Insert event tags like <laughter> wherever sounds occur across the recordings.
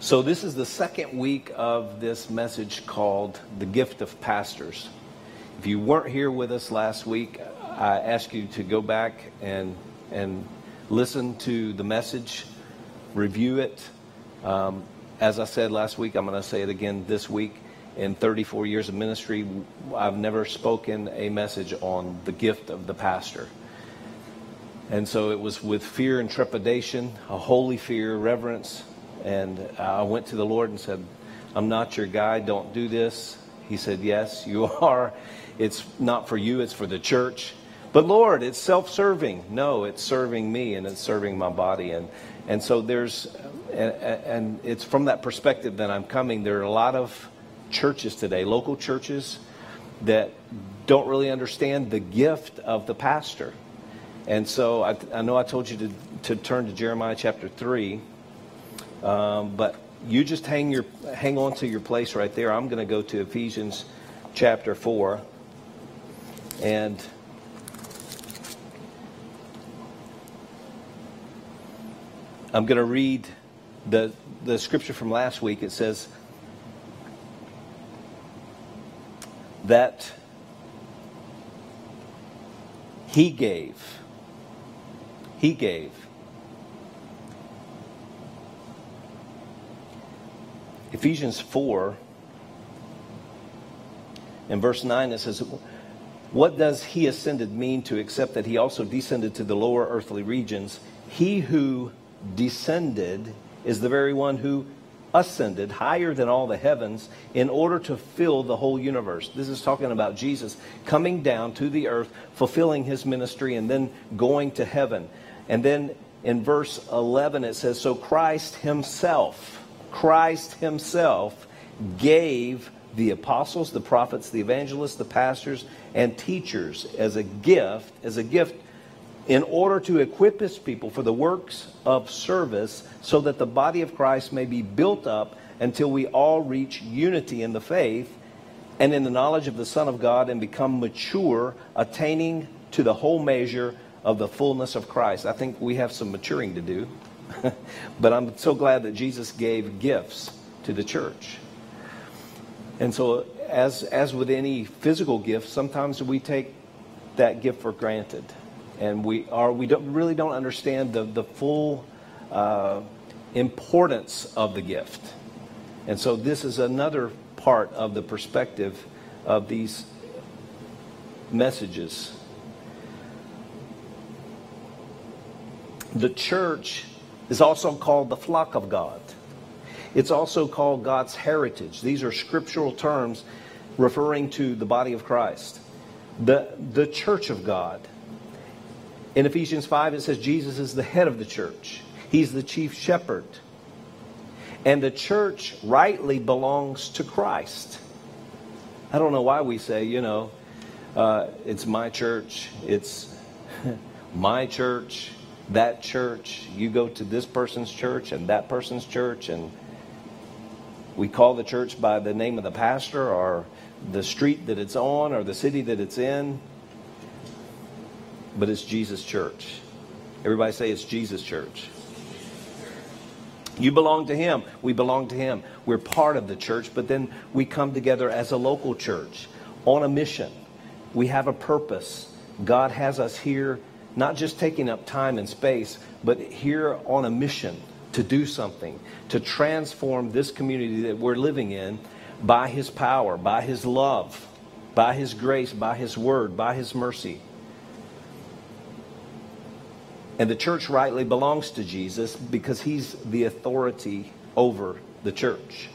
So, this is the second week of this message called The Gift of Pastors. If you weren't here with us last week, I ask you to go back and, and listen to the message, review it. Um, as I said last week, I'm going to say it again this week. In 34 years of ministry, I've never spoken a message on the gift of the pastor. And so it was with fear and trepidation, a holy fear, reverence, and I went to the Lord and said, I'm not your guy. Don't do this. He said, Yes, <laughs> you are. It's not for you, it's for the church. But Lord, it's self serving. No, it's serving me and it's serving my body. And, and so there's, and, and it's from that perspective that I'm coming. There are a lot of churches today, local churches, that don't really understand the gift of the pastor. And so I, I know I told you to, to turn to Jeremiah chapter 3. Um, but you just hang your hang on to your place right there. I'm going to go to Ephesians chapter four, and I'm going to read the the scripture from last week. It says that he gave. He gave Ephesians 4, in verse 9, it says, What does he ascended mean to except that he also descended to the lower earthly regions? He who descended is the very one who ascended higher than all the heavens in order to fill the whole universe. This is talking about Jesus coming down to the earth, fulfilling his ministry, and then going to heaven. And then in verse 11, it says, So Christ himself Christ himself gave the apostles, the prophets, the evangelists, the pastors, and teachers as a gift, as a gift in order to equip his people for the works of service so that the body of Christ may be built up until we all reach unity in the faith and in the knowledge of the Son of God and become mature, attaining to the whole measure of the fullness of Christ. I think we have some maturing to do. <laughs> but I'm so glad that Jesus gave gifts to the church. And so, as, as with any physical gift, sometimes we take that gift for granted. And we, are, we don't, really don't understand the, the full uh, importance of the gift. And so, this is another part of the perspective of these messages. The church is also called the flock of God. It's also called God's heritage. These are scriptural terms referring to the body of Christ. The, the church of God. In Ephesians 5, it says Jesus is the head of the church, He's the chief shepherd. And the church rightly belongs to Christ. I don't know why we say, you know, uh, it's my church, it's <laughs> my church, that church, you go to this person's church and that person's church, and we call the church by the name of the pastor or the street that it's on or the city that it's in. But it's Jesus' church. Everybody say it's Jesus' church. You belong to Him. We belong to Him. We're part of the church, but then we come together as a local church on a mission. We have a purpose. God has us here not just taking up time and space, but here on a mission to do something, to transform this community that we're living in by His power, by His love, by His grace, by His word, by His mercy. And the church rightly belongs to Jesus because He's the authority over the church.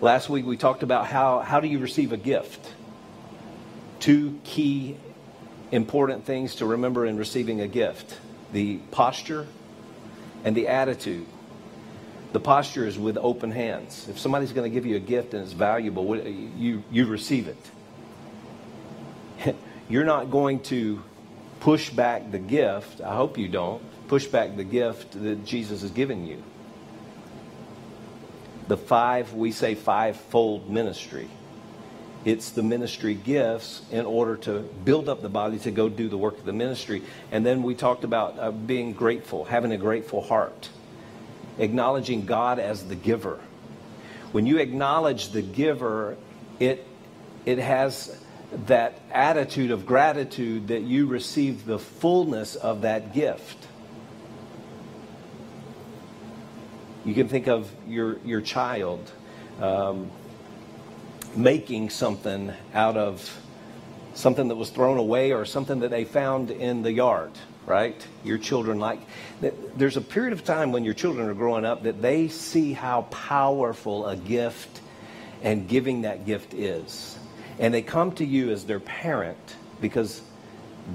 Last week we talked about how, how do you receive a gift? Two key important things to remember in receiving a gift the posture and the attitude. The posture is with open hands. If somebody's going to give you a gift and it's valuable, you, you receive it. <laughs> You're not going to push back the gift. I hope you don't. Push back the gift that Jesus has given you. The five, we say five-fold ministry. It's the ministry gifts in order to build up the body to go do the work of the ministry. And then we talked about uh, being grateful, having a grateful heart. acknowledging God as the giver. When you acknowledge the giver, it, it has that attitude of gratitude that you receive the fullness of that gift. You can think of your, your child um, making something out of something that was thrown away or something that they found in the yard, right? Your children like, there's a period of time when your children are growing up that they see how powerful a gift and giving that gift is. And they come to you as their parent because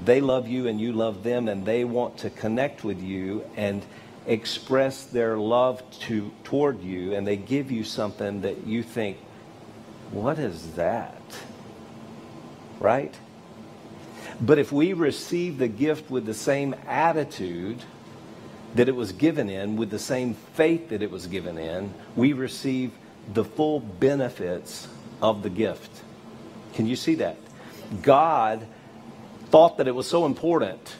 they love you and you love them and they want to connect with you and express their love to toward you and they give you something that you think what is that? Right? But if we receive the gift with the same attitude that it was given in with the same faith that it was given in we receive the full benefits of the gift. Can you see that? God thought that it was so important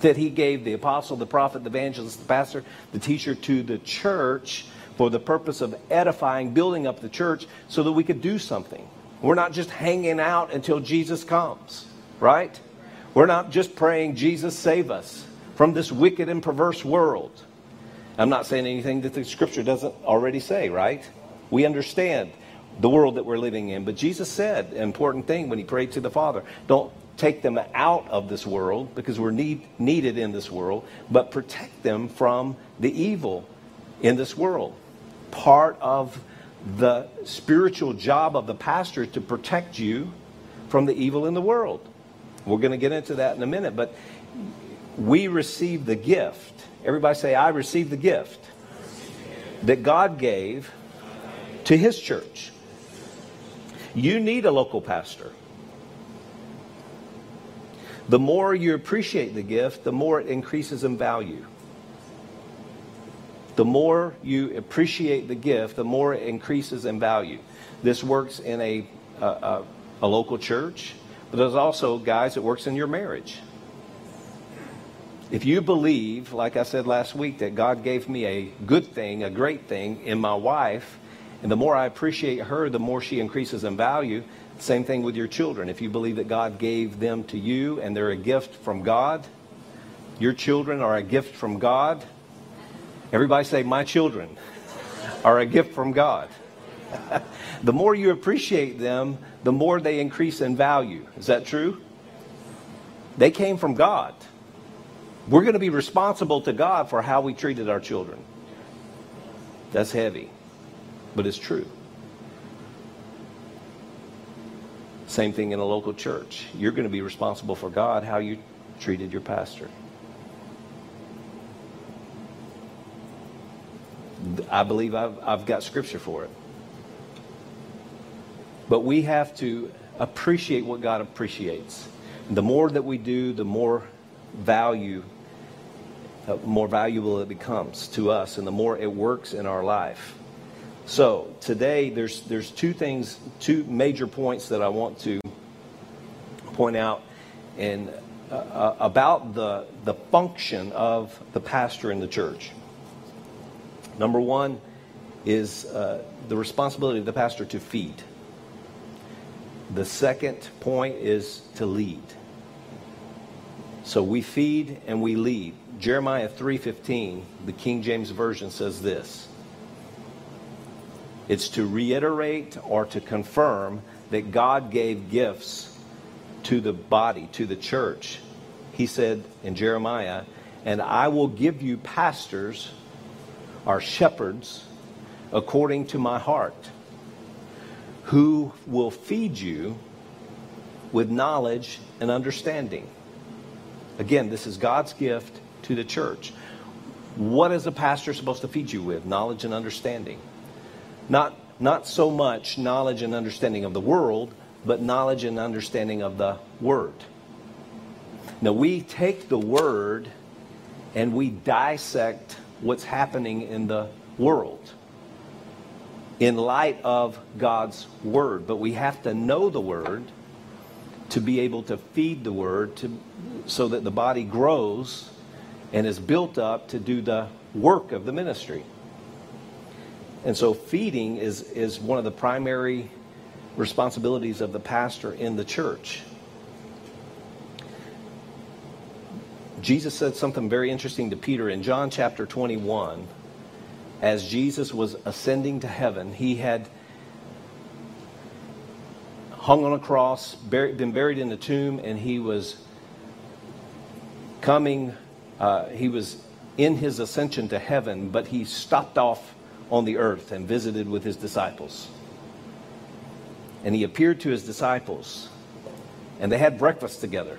that he gave the apostle, the prophet, the evangelist, the pastor, the teacher to the church for the purpose of edifying, building up the church so that we could do something. We're not just hanging out until Jesus comes, right? We're not just praying, Jesus, save us from this wicked and perverse world. I'm not saying anything that the scripture doesn't already say, right? We understand the world that we're living in. But Jesus said an important thing when he prayed to the Father don't take them out of this world because we're need, needed in this world, but protect them from the evil in this world. Part of the spiritual job of the pastor to protect you from the evil in the world. We're going to get into that in a minute, but we receive the gift. Everybody say, I receive the gift that God gave to his church. You need a local pastor. The more you appreciate the gift, the more it increases in value. The more you appreciate the gift, the more it increases in value. This works in a, a, a local church, but there's also, guys, it works in your marriage. If you believe, like I said last week, that God gave me a good thing, a great thing in my wife, and the more I appreciate her, the more she increases in value. Same thing with your children. If you believe that God gave them to you and they're a gift from God, your children are a gift from God. Everybody say, My children are a gift from God. <laughs> the more you appreciate them, the more they increase in value. Is that true? They came from God. We're going to be responsible to God for how we treated our children. That's heavy but it's true. Same thing in a local church. You're going to be responsible for God, how you treated your pastor. I believe I've, I've got scripture for it. But we have to appreciate what God appreciates. The more that we do, the more value, uh, more valuable it becomes to us, and the more it works in our life. So today there's there's two things, two major points that I want to point out and uh, uh, about the the function of the pastor in the church. Number one is uh, the responsibility of the pastor to feed. The second point is to lead. So we feed and we lead. Jeremiah 3:15, the King James version says this. It's to reiterate or to confirm that God gave gifts to the body, to the church. He said in Jeremiah, and I will give you pastors or shepherds according to my heart, who will feed you with knowledge and understanding. Again, this is God's gift to the church. What is a pastor supposed to feed you with? Knowledge and understanding. Not, not so much knowledge and understanding of the world, but knowledge and understanding of the Word. Now, we take the Word and we dissect what's happening in the world in light of God's Word. But we have to know the Word to be able to feed the Word to, so that the body grows and is built up to do the work of the ministry. And so feeding is, is one of the primary responsibilities of the pastor in the church. Jesus said something very interesting to Peter in John chapter 21. As Jesus was ascending to heaven, he had hung on a cross, buried, been buried in a tomb, and he was coming, uh, he was in his ascension to heaven, but he stopped off on the earth and visited with his disciples. And he appeared to his disciples, and they had breakfast together.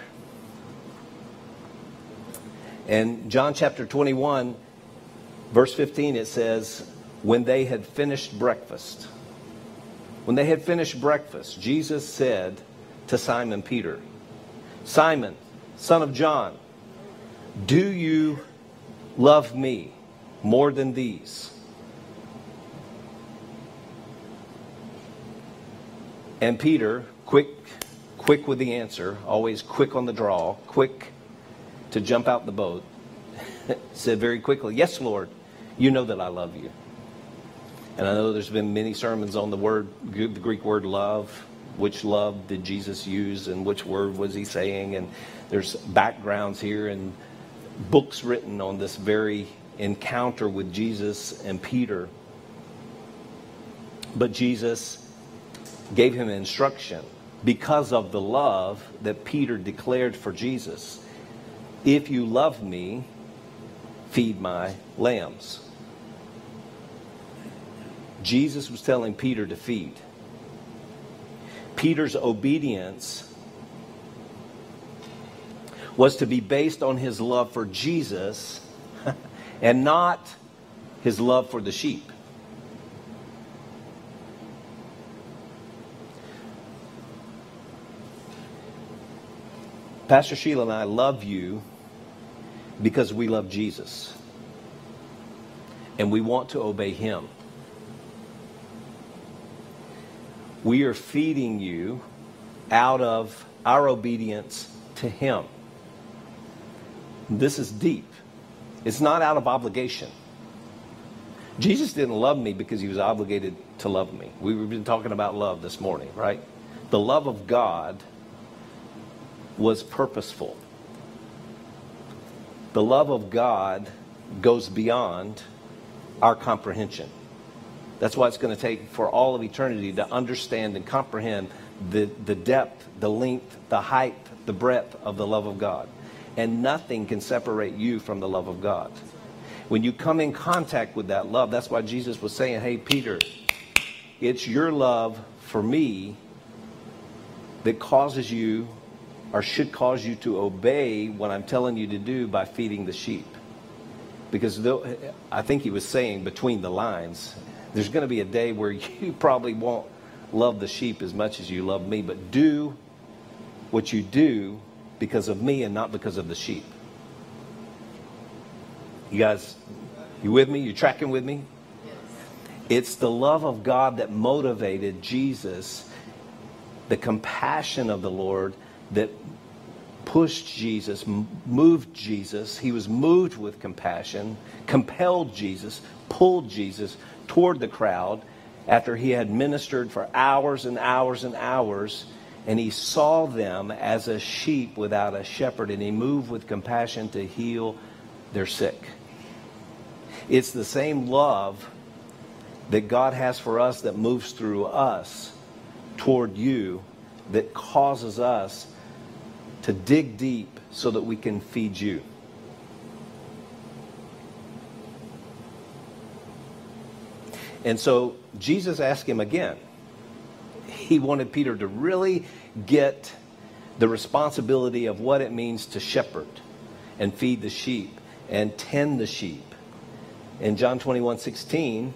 And John chapter 21, verse 15, it says, When they had finished breakfast, when they had finished breakfast, Jesus said to Simon Peter, Simon, son of John, do you love me more than these? And Peter, quick, quick with the answer, always quick on the draw, quick to jump out the boat, <laughs> said very quickly, Yes, Lord, you know that I love you. And I know there's been many sermons on the word, the Greek word love. Which love did Jesus use and which word was he saying? And there's backgrounds here and books written on this very encounter with Jesus and Peter. But Jesus gave him instruction because of the love that Peter declared for Jesus. If you love me, feed my lambs. Jesus was telling Peter to feed. Peter's obedience was to be based on his love for Jesus <laughs> and not his love for the sheep. Pastor Sheila and I love you because we love Jesus and we want to obey him. We are feeding you out of our obedience to him. This is deep. It's not out of obligation. Jesus didn't love me because he was obligated to love me. We've been talking about love this morning, right? The love of God was purposeful. The love of God goes beyond our comprehension. That's why it's going to take for all of eternity to understand and comprehend the, the depth, the length, the height, the breadth of the love of God. And nothing can separate you from the love of God. When you come in contact with that love, that's why Jesus was saying, Hey, Peter, it's your love for me that causes you or should cause you to obey what I'm telling you to do by feeding the sheep. Because though, I think he was saying between the lines, there's going to be a day where <laughs> you probably won't love the sheep as much as you love me, but do what you do because of me and not because of the sheep. You guys, you with me? You tracking with me? Yes. It's the love of God that motivated Jesus, the compassion of the Lord that pushed Jesus, moved Jesus. He was moved with compassion, compelled Jesus, pulled Jesus toward the crowd after he had ministered for hours and hours and hours. And he saw them as a sheep without a shepherd, and he moved with compassion to heal their sick. It's the same love that God has for us that moves through us toward you that causes us to dig deep so that we can feed you. And so Jesus asked him again. He wanted Peter to really get the responsibility of what it means to shepherd and feed the sheep and tend the sheep. In John 21 16,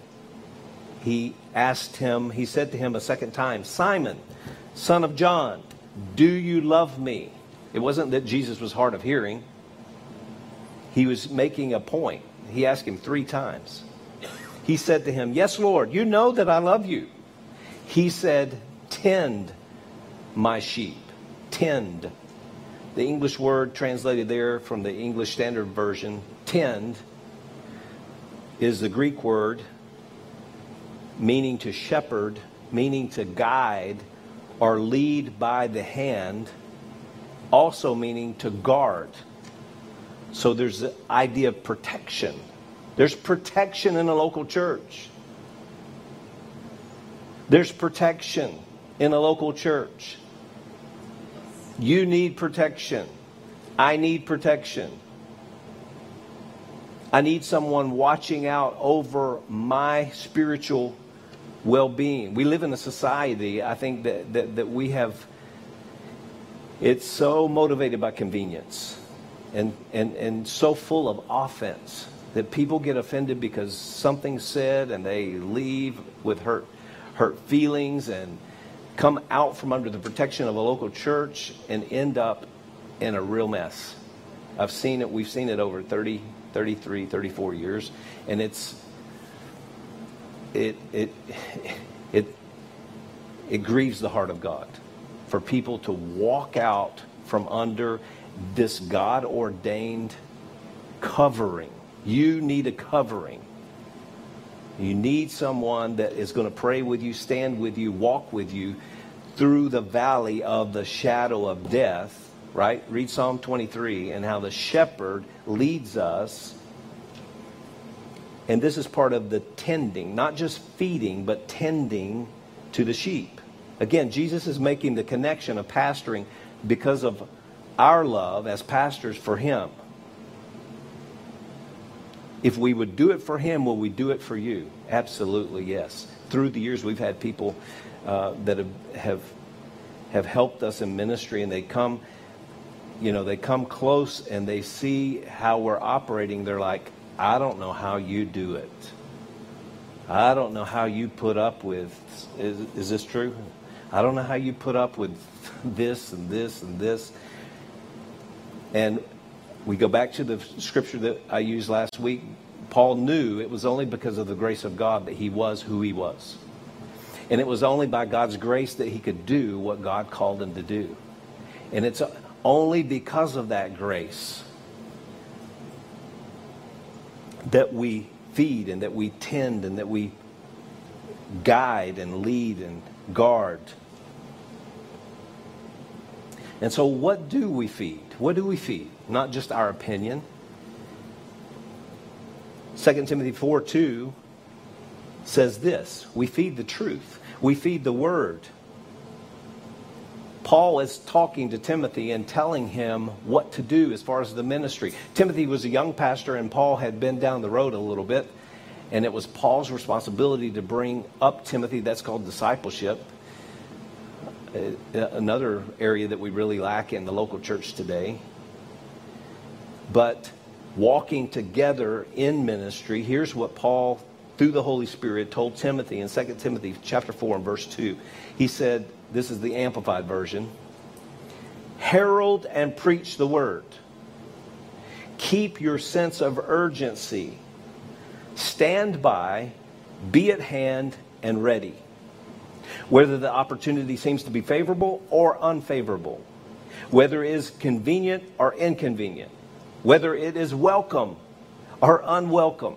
he asked him, he said to him a second time, Simon, son of John, do you love me? It wasn't that Jesus was hard of hearing. He was making a point. He asked him three times. He said to him, Yes, Lord, you know that I love you. He said, Tend my sheep. Tend. The English word translated there from the English Standard Version, tend, is the Greek word meaning to shepherd, meaning to guide or lead by the hand, also meaning to guard. So there's the idea of protection. There's protection in a local church. There's protection in a local church. You need protection. I need protection. I need someone watching out over my spiritual well being. We live in a society, I think, that, that, that we have, it's so motivated by convenience and, and, and so full of offense that people get offended because something's said and they leave with hurt, hurt feelings and come out from under the protection of a local church and end up in a real mess. I've seen it, we've seen it over 30, 33, 34 years, and it's it it <laughs> it it grieves the heart of God for people to walk out from under this God ordained covering. You need a covering. You need someone that is going to pray with you, stand with you, walk with you through the valley of the shadow of death, right? Read Psalm 23 and how the shepherd leads us. And this is part of the tending, not just feeding, but tending to the sheep. Again, Jesus is making the connection of pastoring because of our love as pastors for him. If we would do it for him, will we do it for you? Absolutely, yes. Through the years, we've had people uh, that have, have have helped us in ministry, and they come, you know, they come close and they see how we're operating. They're like, I don't know how you do it. I don't know how you put up with. Is, is this true? I don't know how you put up with <laughs> this and this and this. And we go back to the scripture that I used last week. Paul knew it was only because of the grace of God that he was who he was. And it was only by God's grace that he could do what God called him to do. And it's only because of that grace that we feed and that we tend and that we guide and lead and guard. And so, what do we feed? What do we feed? Not just our opinion. 2 Timothy 4 2 says this We feed the truth, we feed the word. Paul is talking to Timothy and telling him what to do as far as the ministry. Timothy was a young pastor, and Paul had been down the road a little bit. And it was Paul's responsibility to bring up Timothy. That's called discipleship. Uh, another area that we really lack in the local church today. But walking together in ministry, here's what Paul through the Holy Spirit told Timothy in 2 Timothy chapter 4 and verse 2. He said, this is the amplified version, herald and preach the word. Keep your sense of urgency. Stand by, be at hand and ready. Whether the opportunity seems to be favorable or unfavorable, whether it is convenient or inconvenient, whether it is welcome or unwelcome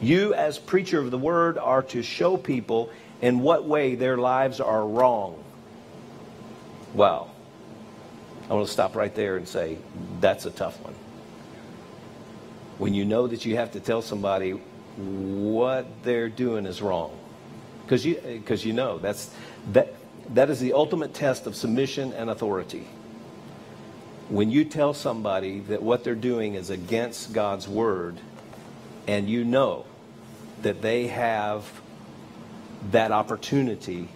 you, as preacher of the word, are to show people in what way their lives are wrong. Well, I want to stop right there and say that's a tough one. When you know that you have to tell somebody what they're doing is wrong, because you because you know that's that that is the ultimate test of submission and authority. When you tell somebody that what they're doing is against God's word, and you know that they have that opportunity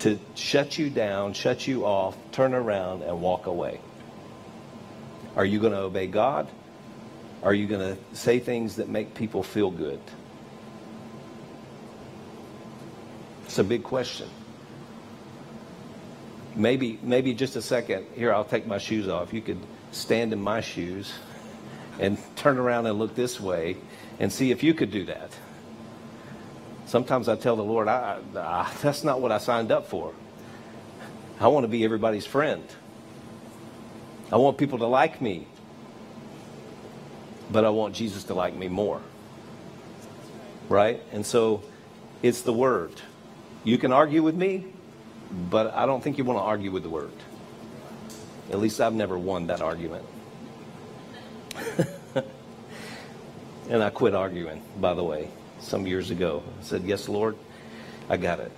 to shut you down, shut you off, turn around, and walk away. Are you going to obey God? Are you going to say things that make people feel good? It's a big question. Maybe, maybe just a second. Here, I'll take my shoes off. You could stand in my shoes and turn around and look this way and see if you could do that. Sometimes I tell the Lord, I, I, that's not what I signed up for. I want to be everybody's friend. I want people to like me. But I want Jesus to like me more. right? And so it's the Word. You can argue with me, but I don't think you want to argue with the Word. At least I've never won that argument. <laughs> and I quit arguing, by the way, some years ago. I said, Yes, Lord, I got it.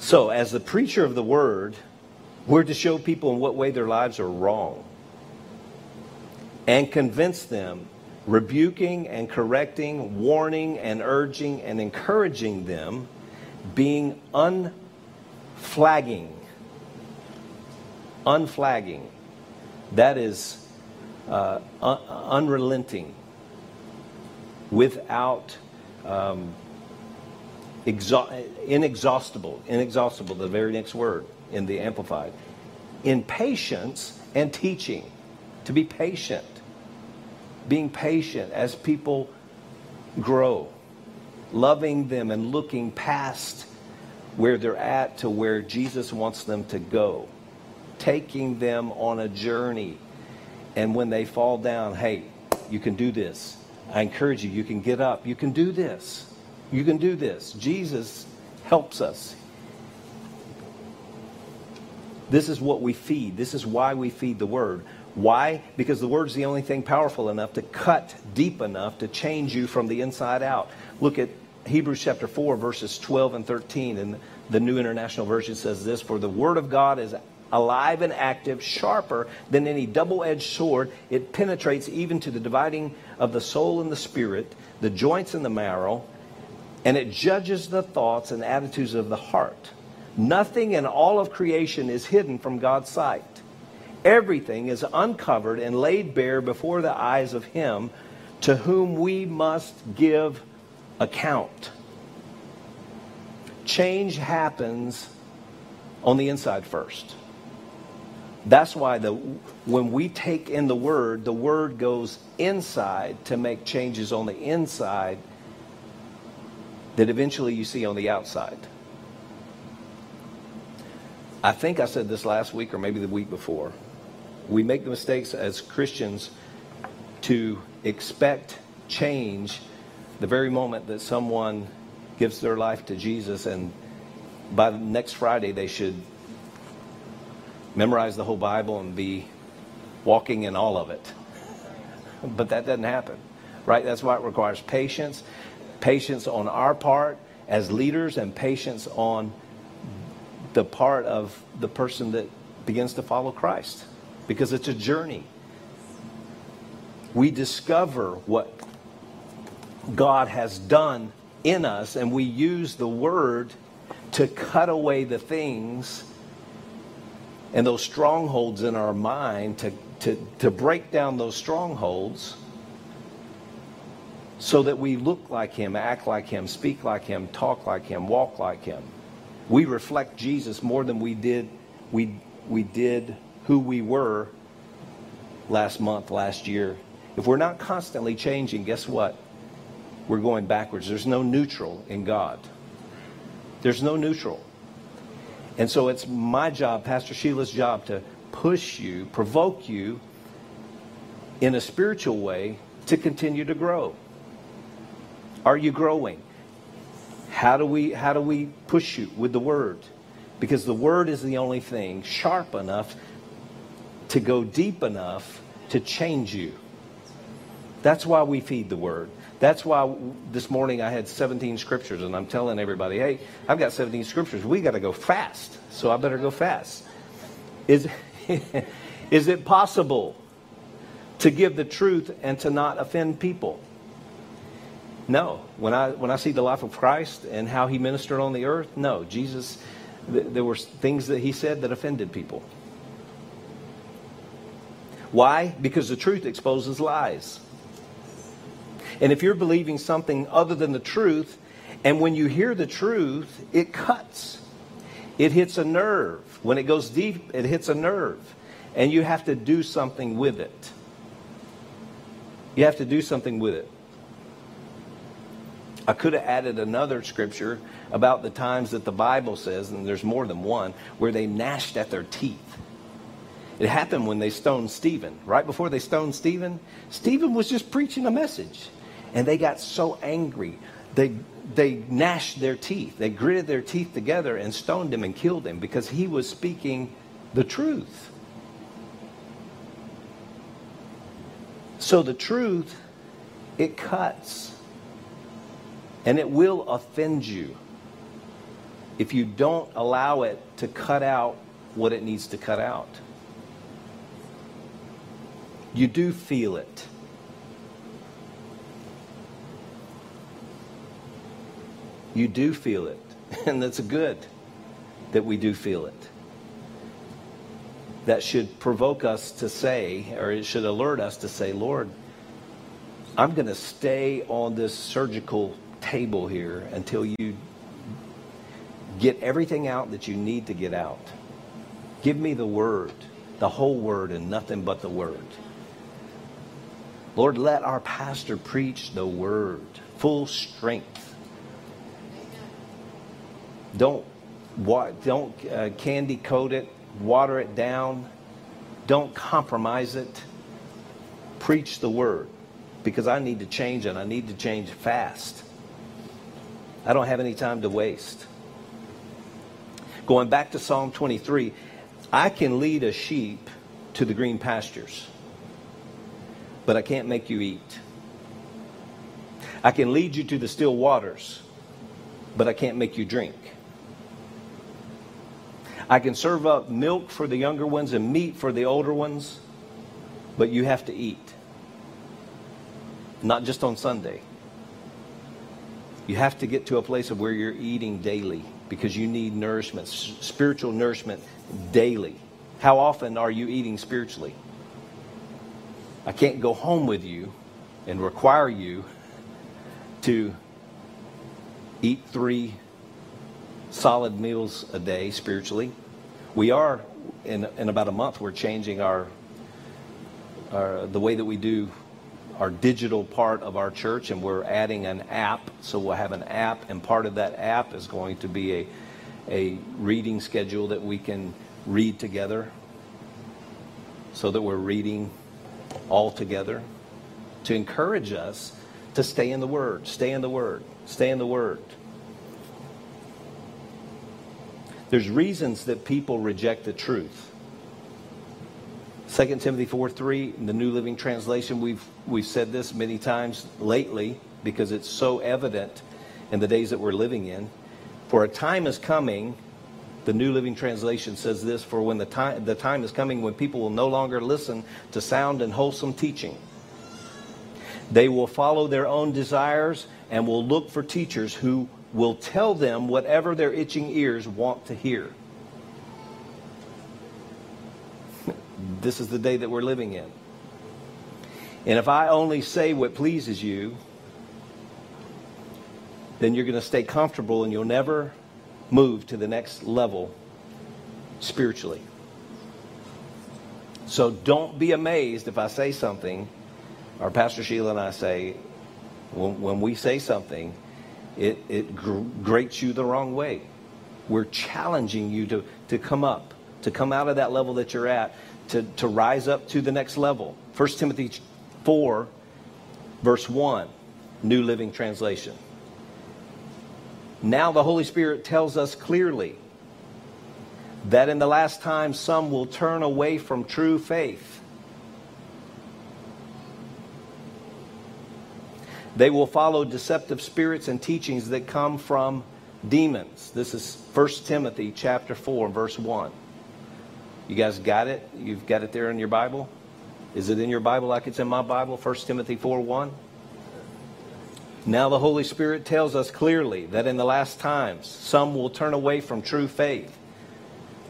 So, as the preacher of the Word, we're to show people in what way their lives are wrong and convince them, rebuking and correcting, warning and urging and encouraging them, being unflagging. Unflagging. That is uh, un- unrelenting, without um, exa- inexhaustible, inexhaustible, the very next word in the Amplified. In patience and teaching, to be patient being patient as people grow, loving them and looking past where they're at to where Jesus wants them to go, taking them on a journey. And when they fall down, hey, you can do this. I encourage you, you can get up. You can do this. You can do this. Jesus helps us. This is what we feed. This is why we feed the word. Why? Because the word is the only thing powerful enough to cut deep enough to change you from the inside out. Look at Hebrews chapter 4, verses 12 and 13. And the New International Version says this For the word of God is alive and active, sharper than any double edged sword. It penetrates even to the dividing of the soul and the spirit, the joints and the marrow, and it judges the thoughts and attitudes of the heart. Nothing in all of creation is hidden from God's sight. Everything is uncovered and laid bare before the eyes of Him to whom we must give account. Change happens on the inside first. That's why the, when we take in the Word, the Word goes inside to make changes on the inside that eventually you see on the outside. I think I said this last week or maybe the week before we make the mistakes as Christians to expect change the very moment that someone gives their life to Jesus, and by next Friday, they should memorize the whole Bible and be walking in all of it. <laughs> But that doesn't happen, right? That's why it requires patience patience on our part as leaders, and patience on the part of the person that begins to follow Christ because it's a journey. We discover what God has done in us, and we use the word to cut away the things and those strongholds in our mind, to, to, to break down those strongholds so that we look like Him, act like Him, speak like Him, talk like Him, walk like Him. We reflect Jesus more than we did, we, we did who we were last month, last year. If we're not constantly changing, guess what? We're going backwards. There's no neutral in God. There's no neutral. And so it's my job, Pastor Sheila's job, to push you, provoke you in a spiritual way to continue to grow. Are you growing? How do we how do we push you with the word? Because the word is the only thing sharp enough to go deep enough to change you. That's why we feed the word. That's why this morning I had 17 scriptures, and I'm telling everybody, hey, I've got 17 scriptures. We got to go fast, so I better go fast. Is, <laughs> is it possible to give the truth and to not offend people? No. When I, when I see the life of Christ and how he ministered on the earth, no. Jesus, th- there were things that he said that offended people. Why? Because the truth exposes lies. And if you're believing something other than the truth, and when you hear the truth, it cuts. It hits a nerve. When it goes deep, it hits a nerve. And you have to do something with it. You have to do something with it. I could have added another scripture about the times that the Bible says, and there's more than one, where they gnashed at their teeth. It happened when they stoned Stephen. Right before they stoned Stephen, Stephen was just preaching a message. And they got so angry. They, they gnashed their teeth. They gritted their teeth together and stoned him and killed him because he was speaking the truth. So the truth, it cuts. And it will offend you if you don't allow it to cut out what it needs to cut out. You do feel it. You do feel it. <laughs> And that's good that we do feel it. That should provoke us to say, or it should alert us to say, Lord, I'm going to stay on this surgical table here until you get everything out that you need to get out. Give me the word, the whole word, and nothing but the word. Lord, let our pastor preach the word, full strength. Don't, don't uh, candy coat it, water it down. Don't compromise it. Preach the word because I need to change and I need to change fast. I don't have any time to waste. Going back to Psalm 23, I can lead a sheep to the green pastures, but I can't make you eat. I can lead you to the still waters, but I can't make you drink. I can serve up milk for the younger ones and meat for the older ones, but you have to eat. Not just on Sunday. You have to get to a place of where you're eating daily because you need nourishment, spiritual nourishment daily. How often are you eating spiritually? I can't go home with you and require you to eat three solid meals a day spiritually. We are in in about a month we're changing our, our the way that we do our digital part of our church, and we're adding an app. So we'll have an app, and part of that app is going to be a, a reading schedule that we can read together so that we're reading all together to encourage us to stay in the Word, stay in the Word, stay in the Word. There's reasons that people reject the truth. 2 Timothy 4 3, in the New Living Translation, we've, we've said this many times lately because it's so evident in the days that we're living in. For a time is coming, the New Living Translation says this For when the time, the time is coming when people will no longer listen to sound and wholesome teaching. They will follow their own desires and will look for teachers who will tell them whatever their itching ears want to hear. <laughs> this is the day that we're living in. And if I only say what pleases you, then you're going to stay comfortable and you'll never move to the next level spiritually. So don't be amazed if I say something, or Pastor Sheila and I say, when, when we say something, it, it gr- grates you the wrong way. We're challenging you to, to come up, to come out of that level that you're at, to, to rise up to the next level. 1 Timothy 4, verse 1, New Living Translation. Now the Holy Spirit tells us clearly that in the last time some will turn away from true faith. They will follow deceptive spirits and teachings that come from demons. This is 1 Timothy chapter 4 verse 1. You guys got it? You've got it there in your Bible? Is it in your Bible like it's in my Bible? 1 Timothy 4 1? Now the Holy Spirit tells us clearly that in the last times some will turn away from true faith.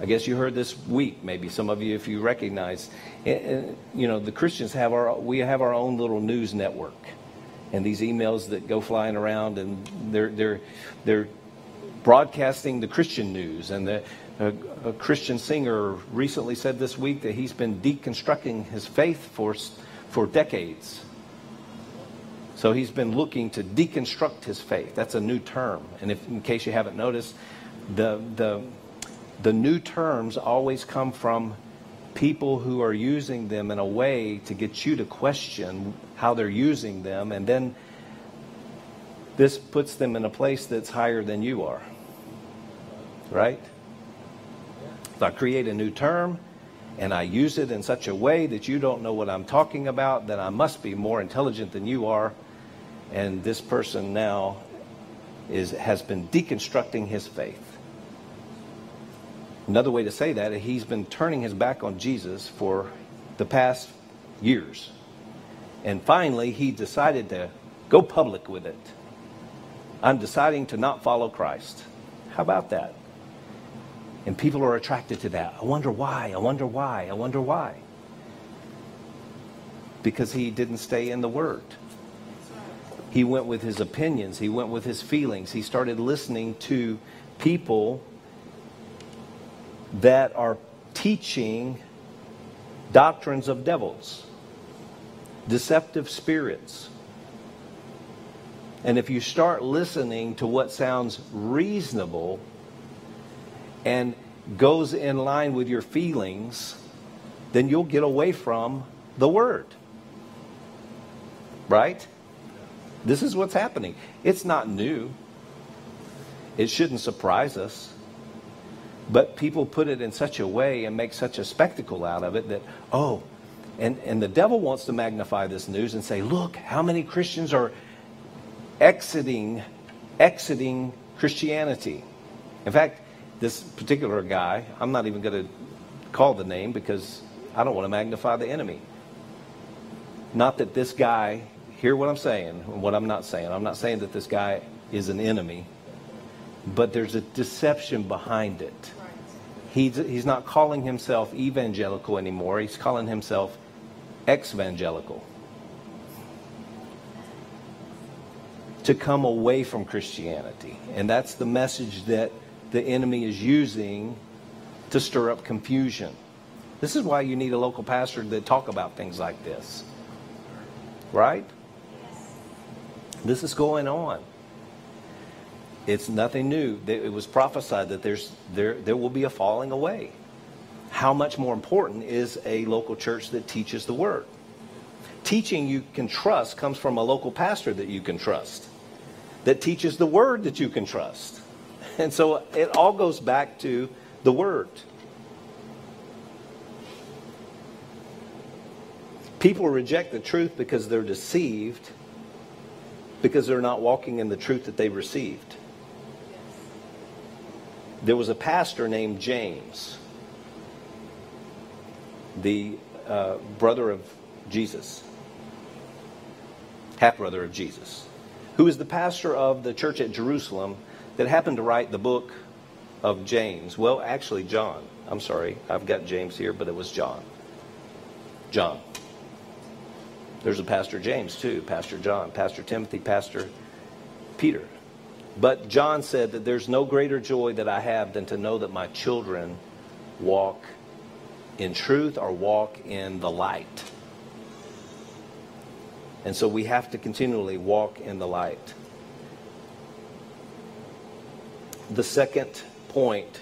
I guess you heard this week, maybe some of you, if you recognize. Eh, eh, you know, the Christians have our, we have our own little news network. And these emails that go flying around and they're, they're, they're broadcasting the Christian news and the, a, a, Christian singer recently said this week that he's been deconstructing his faith for, for decades. So he's been looking to deconstruct his faith. That's a new term. And if, in case you haven't noticed, the, the, the new terms always come from people who are using them in a way to get you to question how they're using them. And then This puts them in a place that's higher than you are. Right? If I create a new term and I use it in such a way that you don't know what I'm talking about, then I must be more intelligent than you are. And this person now is, has been deconstructing his faith. Another way to say that, he's been turning his back on Jesus for the past years. And finally, he decided to go public with it. I'm deciding to not follow Christ. How about that? And people are attracted to that. I wonder why. I wonder why. I wonder why. Because he didn't stay in the Word. He went with his opinions, he went with his feelings. He started listening to people that are teaching doctrines of devils, deceptive spirits. And if you start listening to what sounds reasonable and goes in line with your feelings, then you'll get away from the Word. Right? This is what's happening. It's not new. It shouldn't surprise us. But people put it in such a way and make such a spectacle out of it that, oh, and, and the devil wants to magnify this news and say, look, how many Christians are exiting, exiting Christianity. In fact, this particular guy, I'm not even going to call the name because I don't want to magnify the enemy. Not that this guy, hear what I'm saying, and what I'm not saying. I'm not saying that this guy is an enemy, but there's a deception behind it. He's, he's not calling himself evangelical anymore. He's calling himself ex-evangelical. To come away from Christianity. And that's the message that the enemy is using to stir up confusion. This is why you need a local pastor to talk about things like this. Right? This is going on. It's nothing new. It was prophesied that there's, there, there will be a falling away. How much more important is a local church that teaches the word? Teaching you can trust comes from a local pastor that you can trust, that teaches the word that you can trust. <laughs> And so it all goes back to the word. People reject the truth because they're deceived, because they're not walking in the truth that they received there was a pastor named James, the uh, brother of Jesus, half brother of Jesus, who was the pastor of the church at Jerusalem that happened to write the book of James. Well, actually, John. I'm sorry, I've got James here, but it was John. John. There's a Pastor James, too, Pastor John, Pastor Timothy, Pastor Peter. But John said that there's no greater joy that I have than to know that my children walk in truth or walk in the light. And so we have to continually walk in the light. The second point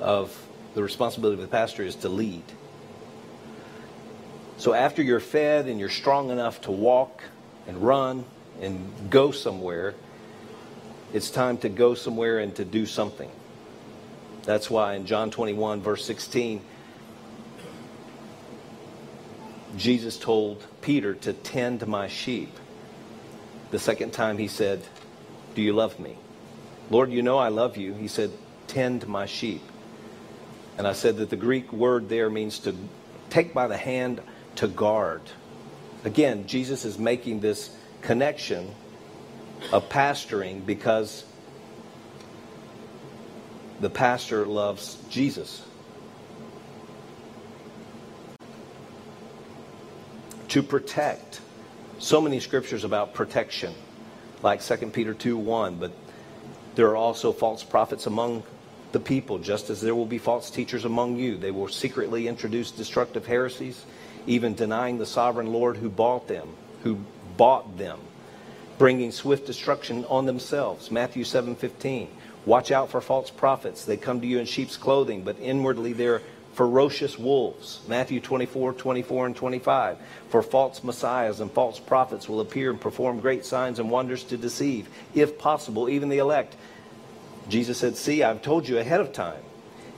of the responsibility of the pastor is to lead. So after you're fed and you're strong enough to walk and run and go somewhere, it's time to go somewhere and to do something. That's why in John 21, verse 16, Jesus told Peter to tend my sheep. The second time he said, Do you love me? Lord, you know I love you. He said, Tend my sheep. And I said that the Greek word there means to take by the hand to guard. Again, Jesus is making this connection of pastoring because the pastor loves Jesus. To protect. So many scriptures about protection, like 2 Peter 2 1, but there are also false prophets among the people, just as there will be false teachers among you. They will secretly introduce destructive heresies, even denying the sovereign Lord who bought them, who bought them bringing swift destruction on themselves. Matthew 7:15. Watch out for false prophets. They come to you in sheep's clothing, but inwardly they're ferocious wolves. Matthew 24, 24, and 25. For false messiahs and false prophets will appear and perform great signs and wonders to deceive, if possible, even the elect. Jesus said, See, I've told you ahead of time.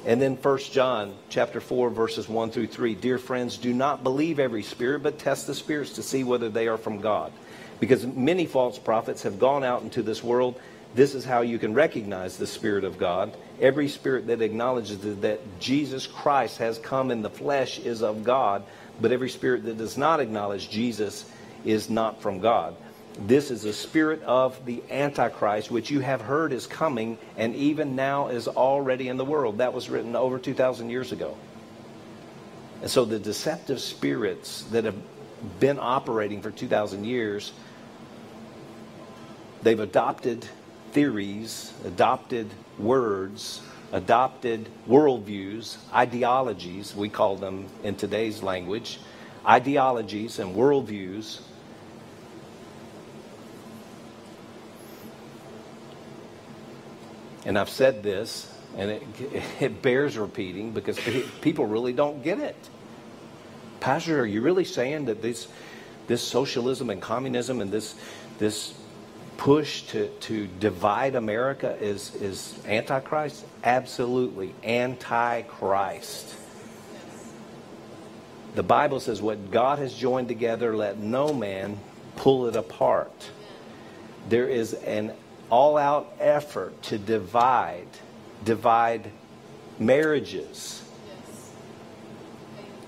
And then 1 John chapter 4 verses 1 through 3. Dear friends, do not believe every spirit, but test the spirits to see whether they are from God. Because many false prophets have gone out into this world. This is how you can recognize the Spirit of God. Every spirit that acknowledges that Jesus Christ has come in the flesh is of God, but every spirit that does not acknowledge Jesus is not from God. This is the spirit of the Antichrist, which you have heard is coming and even now is already in the world. That was written over 2,000 years ago. And so the deceptive spirits that have been operating for 2,000 years, they've adopted theories, adopted words, adopted worldviews, ideologies, we call them in today's language, ideologies and worldviews And I've said this, and it, it bears repeating because people really don't get it. Pastor, are you really saying that this, this socialism and communism and this, this push to, to divide America is, is antichrist? Absolutely. Antichrist. The Bible says, What God has joined together, let no man pull it apart. There is an all out effort to divide, divide marriages,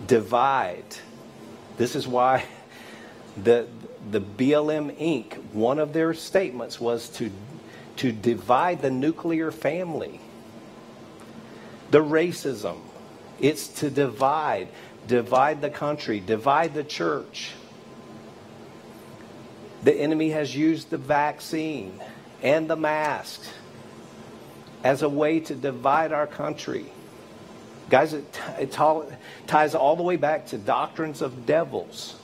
divide. This is why <laughs> the, the BLM Inc., one of their statements was to, to divide the nuclear family. The racism, it's to divide, divide the country, divide the church. The enemy has used the vaccine and the mask as a way to divide our country. Guys, it, it ties all the way back to doctrines of devils.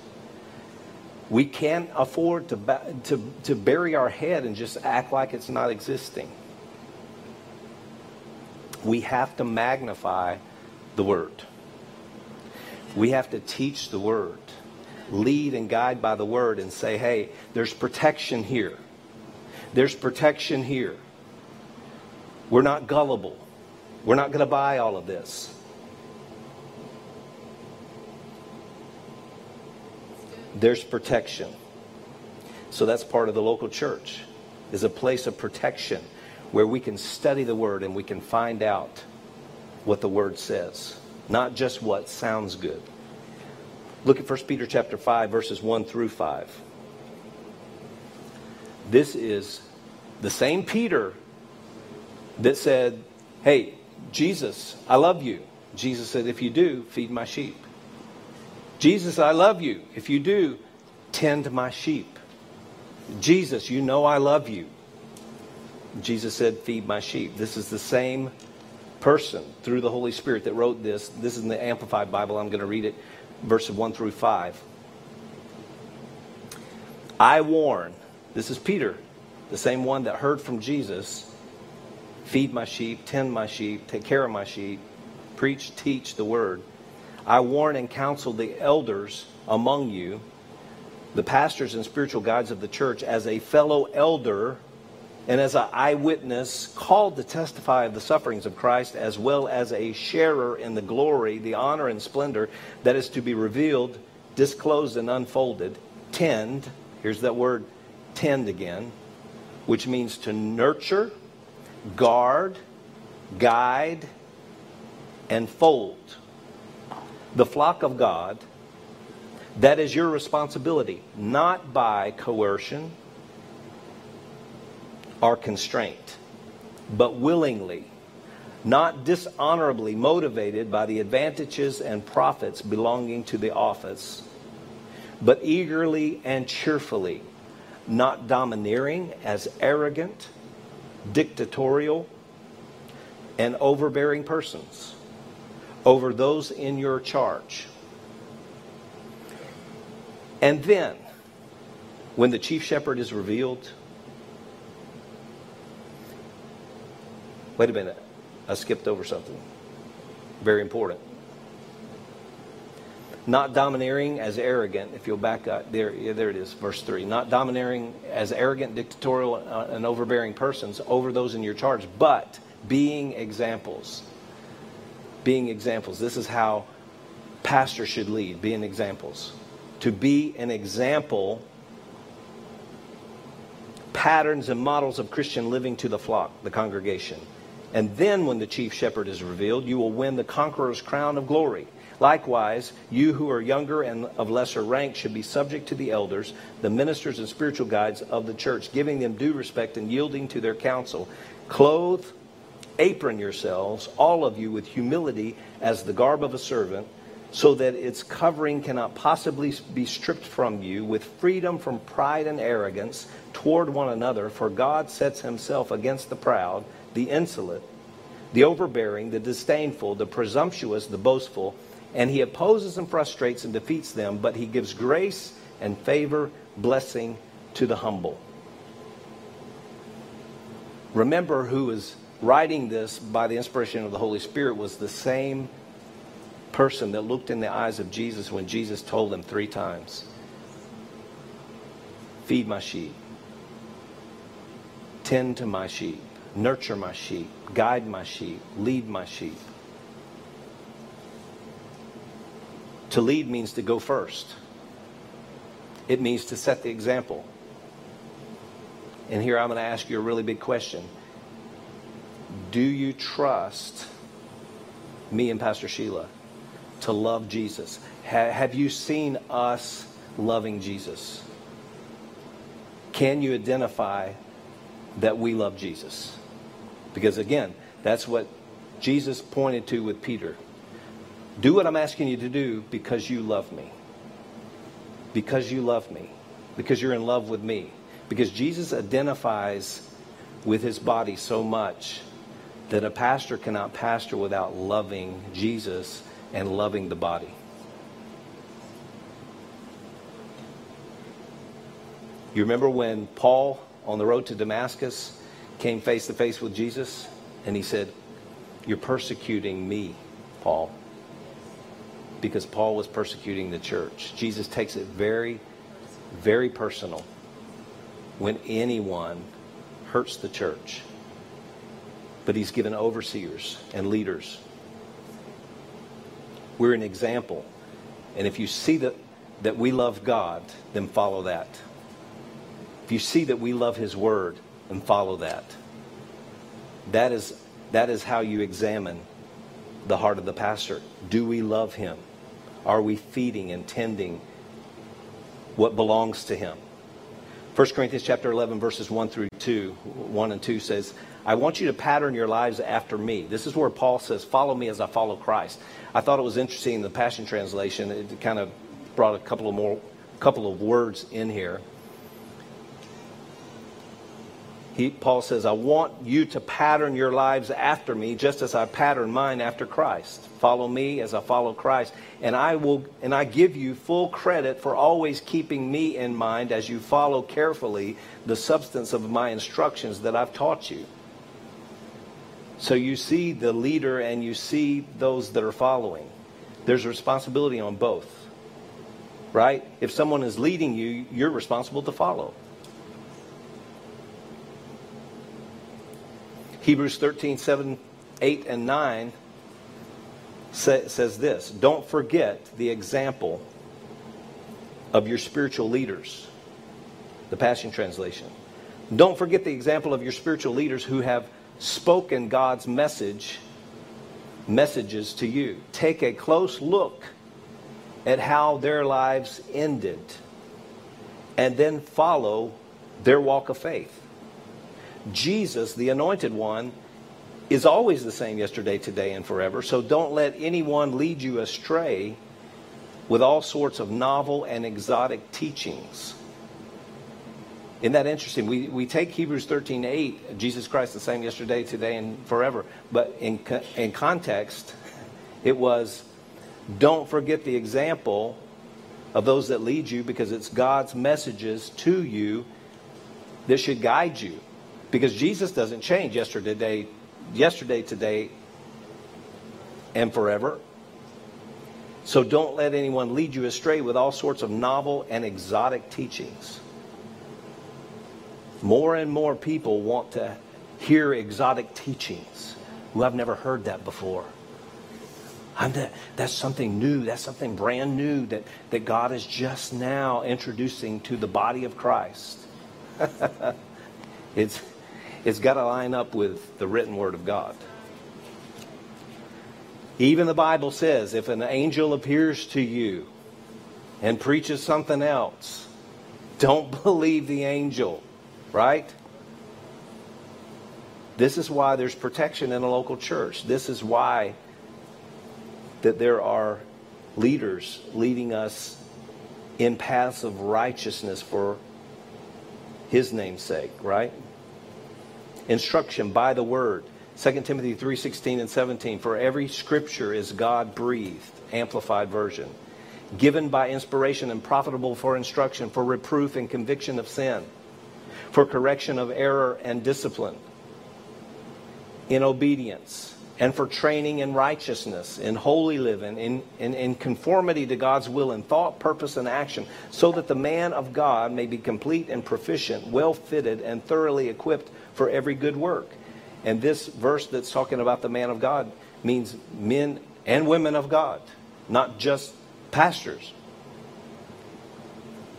We can't afford to, to, to bury our head and just act like it's not existing. We have to magnify the Word. We have to teach the Word, lead and guide by the Word, and say, hey, there's protection here. There's protection here. We're not gullible. We're not going to buy all of this. There's protection. So that's part of the local church is a place of protection where we can study the word and we can find out what the word says, not just what sounds good. Look at 1 Peter chapter 5 verses 1 through 5. This is the same Peter that said, Hey, Jesus, I love you. Jesus said, If you do, feed my sheep. Jesus, I love you. If you do, tend my sheep. Jesus, you know I love you. Jesus said, Feed my sheep. This is the same person through the Holy Spirit that wrote this. This is in the Amplified Bible. I'm going to read it, verses 1 through 5. I warn, this is Peter, the same one that heard from Jesus feed my sheep, tend my sheep, take care of my sheep, preach, teach the word. I warn and counsel the elders among you, the pastors and spiritual guides of the church, as a fellow elder and as an eyewitness called to testify of the sufferings of Christ, as well as a sharer in the glory, the honor, and splendor that is to be revealed, disclosed, and unfolded. Tend, here's that word, tend again, which means to nurture, guard, guide, and fold the flock of God. That is your responsibility, not by coercion or constraint, but willingly, not dishonorably motivated by the advantages and profits belonging to the office, but eagerly and cheerfully not domineering as arrogant, dictatorial, and overbearing persons over those in your charge. And then, when the chief shepherd is revealed, wait a minute, I skipped over something very important. Not domineering as arrogant. If you'll back up, there, yeah, there it is, verse 3. Not domineering as arrogant, dictatorial, uh, and overbearing persons over those in your charge, but being examples. Being examples. This is how pastors should lead, being examples. To be an example, patterns and models of Christian living to the flock, the congregation. And then, when the chief shepherd is revealed, you will win the conqueror's crown of glory. Likewise, you who are younger and of lesser rank should be subject to the elders, the ministers and spiritual guides of the church, giving them due respect and yielding to their counsel. Clothe, apron yourselves, all of you, with humility as the garb of a servant, so that its covering cannot possibly be stripped from you, with freedom from pride and arrogance toward one another. For God sets himself against the proud, the insolent, the overbearing, the disdainful, the presumptuous, the boastful and he opposes and frustrates and defeats them, but he gives grace and favor, blessing to the humble. Remember who is writing this by the inspiration of the Holy Spirit was the same person that looked in the eyes of Jesus when Jesus told him three times Feed my sheep, tend to my sheep, nurture my sheep, guide my sheep, lead my sheep. To lead means to go first. It means to set the example. And here I'm going to ask you a really big question. Do you trust me and Pastor Sheila to love Jesus? Ha- have you seen us loving Jesus? Can you identify that we love Jesus? Because again, that's what Jesus pointed to with Peter. Do what I'm asking you to do because you love me. Because you love me. Because you're in love with me. Because Jesus identifies with his body so much that a pastor cannot pastor without loving Jesus and loving the body. You remember when Paul on the road to Damascus came face to face with Jesus and he said, You're persecuting me, Paul because Paul was persecuting the church. Jesus takes it very, very personal when anyone hurts the church. But he's given overseers and leaders. We're an example. And if you see that, that we love God, then follow that. If you see that we love his word, then follow that. That is, that is how you examine the heart of the pastor. Do we love him? Are we feeding and tending what belongs to him? 1 Corinthians chapter 11 verses 1 through 2, 1 and 2 says, I want you to pattern your lives after me. This is where Paul says, follow me as I follow Christ. I thought it was interesting in the Passion Translation. It kind of brought a couple of more, couple of words in here. He, Paul says, I want you to pattern your lives after me, just as I pattern mine after Christ. Follow me as I follow Christ. And I will and I give you full credit for always keeping me in mind as you follow carefully the substance of my instructions that I've taught you. So you see the leader and you see those that are following. There's responsibility on both. Right? If someone is leading you, you're responsible to follow. Hebrews 13, 7, 8, and 9 say, says this Don't forget the example of your spiritual leaders. The Passion Translation. Don't forget the example of your spiritual leaders who have spoken God's message, messages to you. Take a close look at how their lives ended and then follow their walk of faith. Jesus, the anointed one, is always the same yesterday, today, and forever. So don't let anyone lead you astray with all sorts of novel and exotic teachings. Isn't that interesting? We, we take Hebrews 13 8, Jesus Christ the same yesterday, today, and forever. But in, in context, it was don't forget the example of those that lead you because it's God's messages to you that should guide you. Because Jesus doesn't change yesterday, yesterday, today, and forever. So don't let anyone lead you astray with all sorts of novel and exotic teachings. More and more people want to hear exotic teachings who have never heard that before. That, that's something new. That's something brand new that, that God is just now introducing to the body of Christ. <laughs> it's, it's got to line up with the written word of God. Even the Bible says if an angel appears to you and preaches something else, don't <laughs> believe the angel, right? This is why there's protection in a local church. This is why that there are leaders leading us in paths of righteousness for his name's sake, right? Instruction by the word. 2 Timothy 3:16 and 17 for every scripture is God breathed amplified version given by inspiration and profitable for instruction for reproof and conviction of sin for correction of error and discipline in obedience and for training in righteousness, in holy living, in, in, in, conformity to God's will in thought, purpose, and action, so that the man of God may be complete and proficient, well fitted, and thoroughly equipped for every good work. And this verse that's talking about the man of God means men and women of God, not just pastors.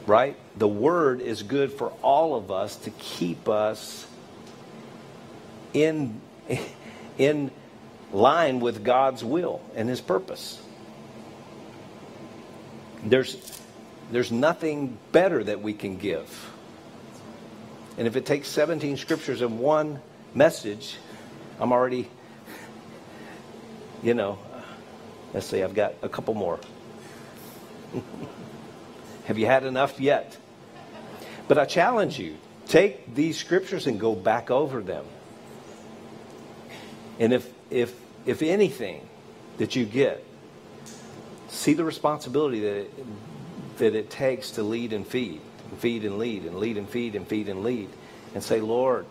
Right? The word is good for all of us to keep us in <laughs> in line with God's will and his purpose. There's, there's nothing better that we can give. And if it takes 17 scriptures in one message, I'm already, you know, let's see, I've got a couple more. <laughs> Have you had enough yet? But I challenge you take these scriptures and go back over them. And if if, if anything that you get, see the responsibility that it, that it takes to lead and feed, and feed and lead, and lead and feed and feed and lead, and say, Lord,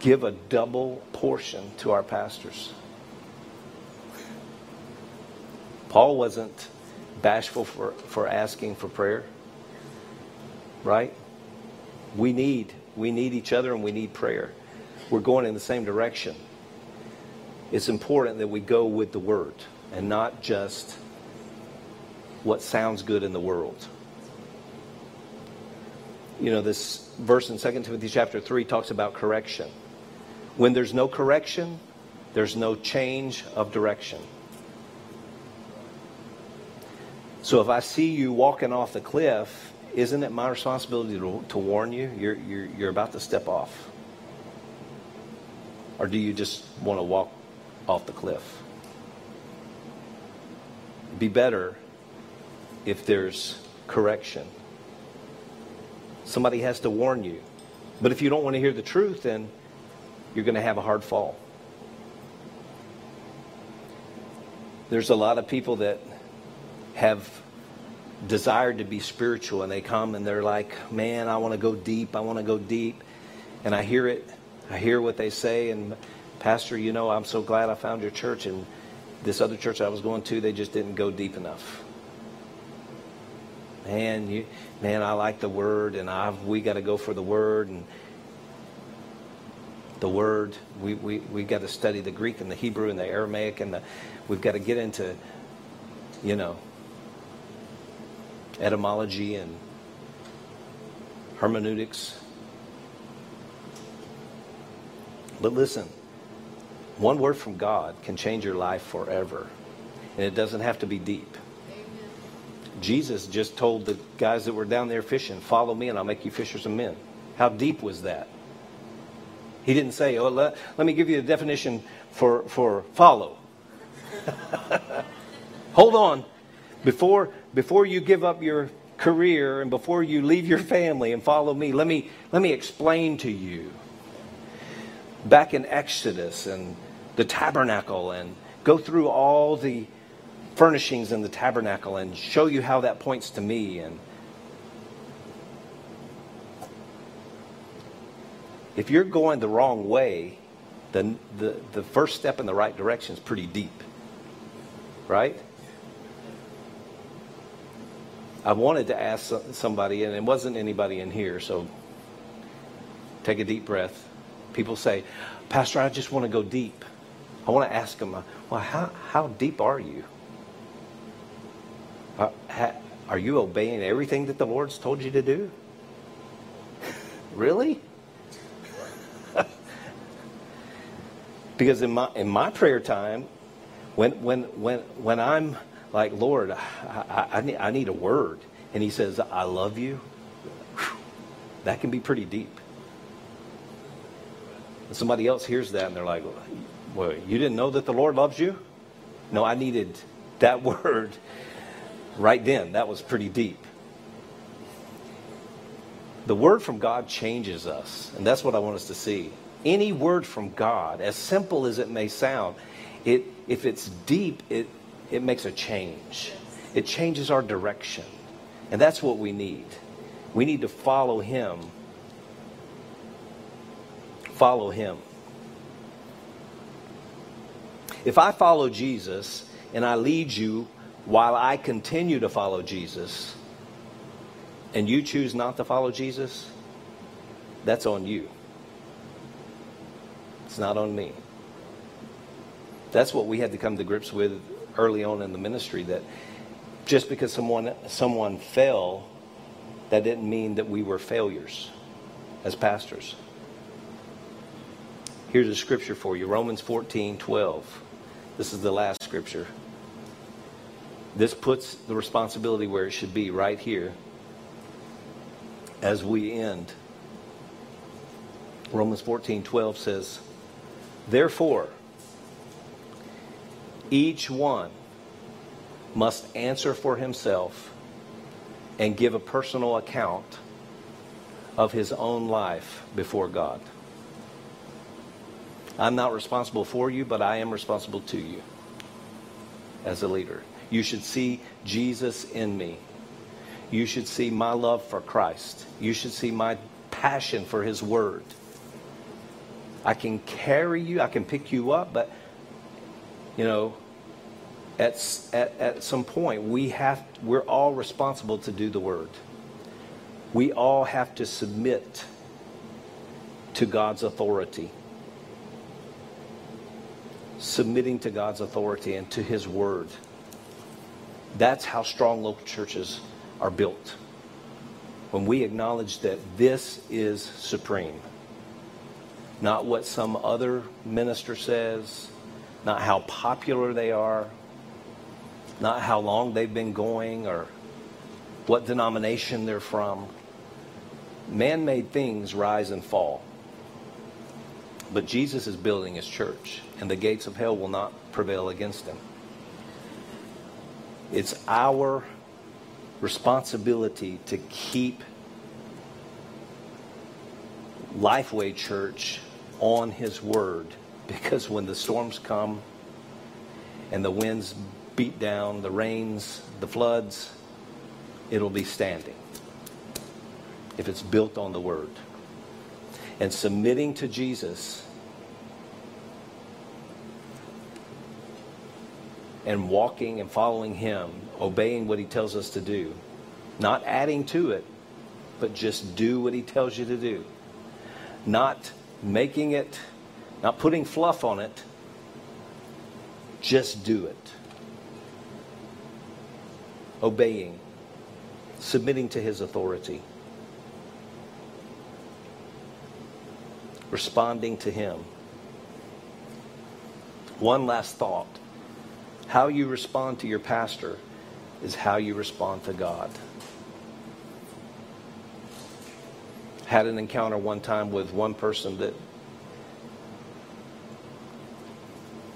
give a double portion to our pastors. Paul wasn't bashful for, for asking for prayer, right? We need we need each other and we need prayer. We're going in the same direction it's important that we go with the word and not just what sounds good in the world. You know, this verse in 2 Timothy chapter 3 talks about correction. When there's no correction, there's no change of direction. So if I see you walking off the cliff, isn't it my responsibility to, to warn you? You're, you're, you're about to step off. Or do you just want to walk off the cliff. Be better if there's correction. Somebody has to warn you. But if you don't want to hear the truth, then you're going to have a hard fall. There's a lot of people that have desired to be spiritual and they come and they're like, man, I want to go deep. I want to go deep. And I hear it. I hear what they say and Pastor, you know, I'm so glad I found your church, and this other church I was going to, they just didn't go deep enough. Man, you, man, I like the word, and I've, we got to go for the word, and the word. We we we got to study the Greek and the Hebrew and the Aramaic, and the, we've got to get into, you know, etymology and hermeneutics. But listen. One word from God can change your life forever. And it doesn't have to be deep. Jesus just told the guys that were down there fishing, Follow me and I'll make you fishers of men. How deep was that? He didn't say, Oh, let, let me give you a definition for, for follow. <laughs> Hold on. Before, before you give up your career and before you leave your family and follow me, let me, let me explain to you back in Exodus and the tabernacle and go through all the furnishings in the tabernacle and show you how that points to me and if you're going the wrong way then the, the first step in the right direction is pretty deep right I wanted to ask somebody, and it wasn't anybody in here, so take a deep breath. People say, Pastor, I just want to go deep. I want to ask them, uh, well, how, how deep are you? Uh, are you obeying everything that the Lord's told you to do? really? <laughs> because in my in my prayer time, when when when when I'm like Lord, I, I, I need I need a word, and He says, "I love you," that can be pretty deep. And somebody else hears that and they're like, "Well, you didn't know that the Lord loves you?" No, I needed that <laughs> word right then. That was pretty deep. The word from God changes us, and that's what I want us to see. Any word from God, as simple as it may sound, it if it's deep, it it makes a change. It changes our direction. And that's what we need. We need to follow him. Follow him. If I follow Jesus and I lead you while I continue to follow Jesus, and you choose not to follow Jesus, that's on you. It's not on me. That's what we had to come to grips with early on in the ministry that just because someone someone fell, that didn't mean that we were failures as pastors. Here's a scripture for you Romans 14 12. This is the last scripture. This puts the responsibility where it should be right here as we end. Romans 14 12 says, Therefore, each one must answer for himself and give a personal account of his own life before God. I'm not responsible for you, but I am responsible to you as a leader. You should see Jesus in me. You should see my love for Christ. You should see my passion for his word. I can carry you, I can pick you up, but you know, at, at, at some point, we have, we're all responsible to do the word. We all have to submit to God's authority. Submitting to God's authority and to His word. That's how strong local churches are built. When we acknowledge that this is supreme, not what some other minister says, not how popular they are, not how long they've been going or what denomination they're from. Man made things rise and fall. But Jesus is building his church, and the gates of hell will not prevail against him. It's our responsibility to keep Lifeway Church on his word because when the storms come and the winds beat down, the rains, the floods, it'll be standing if it's built on the Word. And submitting to Jesus and walking and following Him, obeying what He tells us to do, not adding to it, but just do what He tells you to do. Not making it, not putting fluff on it, just do it obeying, submitting to his authority, responding to him. One last thought how you respond to your pastor is how you respond to God. Had an encounter one time with one person that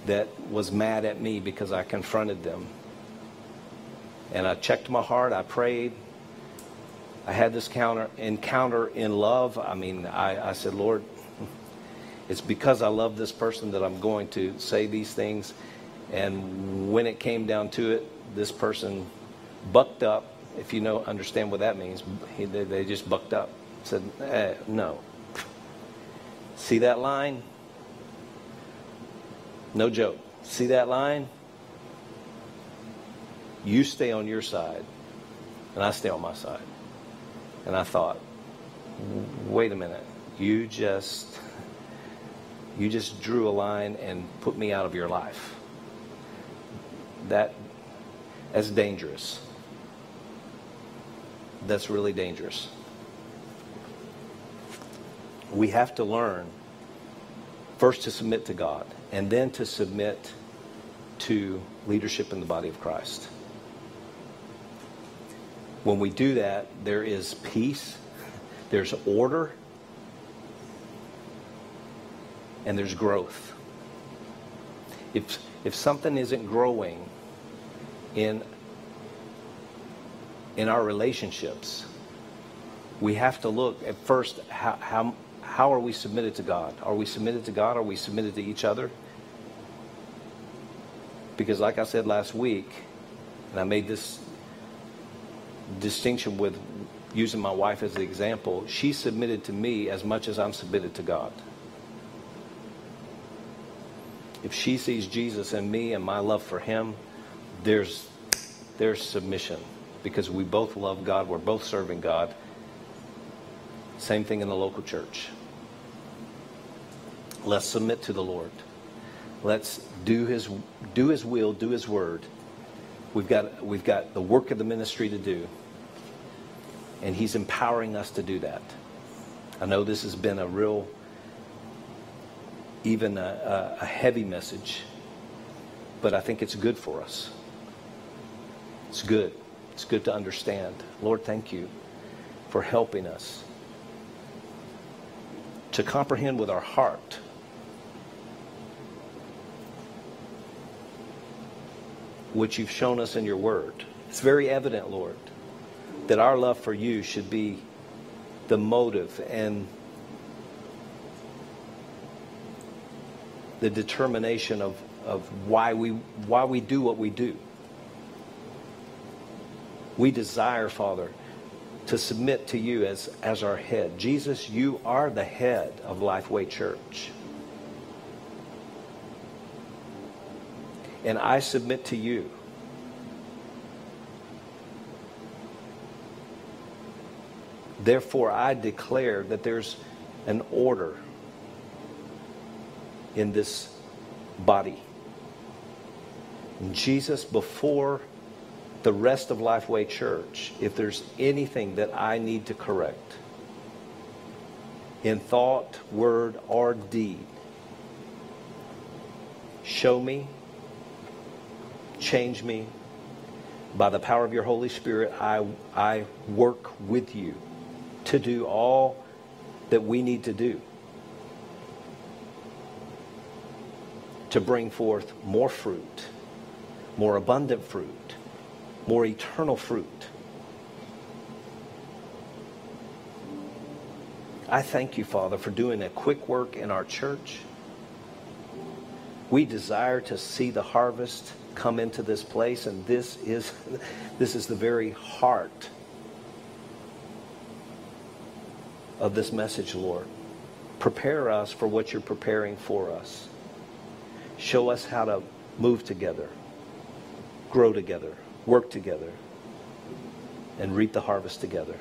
that was mad at me because I confronted them and I checked my heart. I prayed. I had this counter, encounter in love. I mean, I, I said, Lord, it's because I love this person that I'm going to say these things. And when it came down to it, this person bucked up. If you know, understand what that means, he, they, they just bucked up. Said, eh, no. See that line? No joke. See that line? You stay on your side. and I stay on my side. And I thought, wait a minute, you just you just drew a line and put me out of your life. That as dangerous. That's really dangerous. We have to learn first to submit to God and then to submit to leadership in the body of Christ. When we do that, there is peace, there's order, and there's growth. If, if something isn't growing in, in our relationships, we have to look at first how, how, how are we submitted to God? Are we submitted to God? Are we submitted to each other? Because, like I said last week, and I made this distinction with using my wife as the example, she submitted to me as much as I'm submitted to God. If she sees Jesus in me and my love for him, there's, there's submission because we both love God, we're both serving God. Same thing in the local church. Let's submit to the Lord. Let's do his do his will, do his word. We've got we've got the work of the ministry to do. And he's empowering us to do that. I know this has been a real even a, a heavy message, but I think it's good for us. It's good. It's good to understand. Lord, thank you for helping us to comprehend with our heart which you've shown us in your word. It's very evident, Lord, that our love for you should be the motive and the determination of, of why, we, why we do what we do. We desire, Father, to submit to you as, as our head. Jesus, you are the head of Lifeway Church. And I submit to you. Therefore, I declare that there's an order in this body. And Jesus, before the rest of Lifeway Church, if there's anything that I need to correct in thought, word, or deed, show me change me. By the power of your Holy Spirit, I, I work with you to do all that we need to do to bring forth more fruit, more abundant fruit, more eternal fruit. I thank you, Father, for doing a quick work in our church. We desire to see the harvest come into this place, and this is, <laughs> this is the very heart of this message, Lord. Prepare us for what you're preparing for us. Show us how to move together, grow together, work together, and reap the harvest together.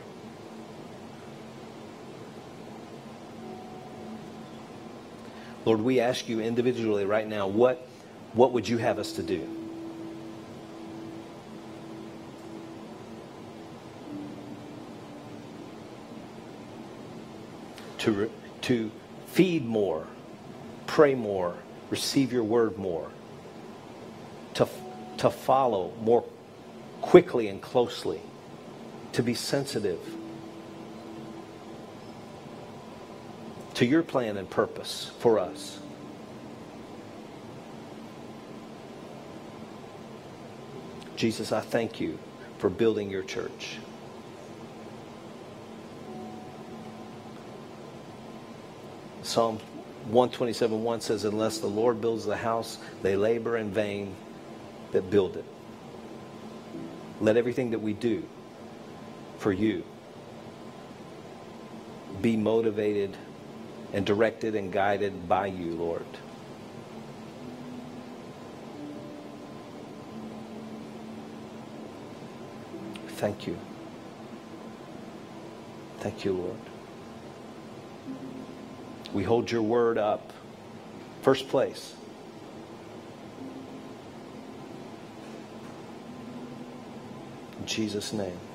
Lord, we ask you individually right now, what, what would you have us to do? to, to feed more, pray more, receive your word more, to, to follow more quickly and closely, to be sensitive to your plan and purpose for us. Jesus, I thank you for building your church. Psalm 127 1 says, Unless the Lord builds the house, they labor in vain that build it. Let everything that we do for you be motivated and directed and guided by you, Lord. Thank you. Thank you, Lord. We hold your word up. First place. In Jesus' name.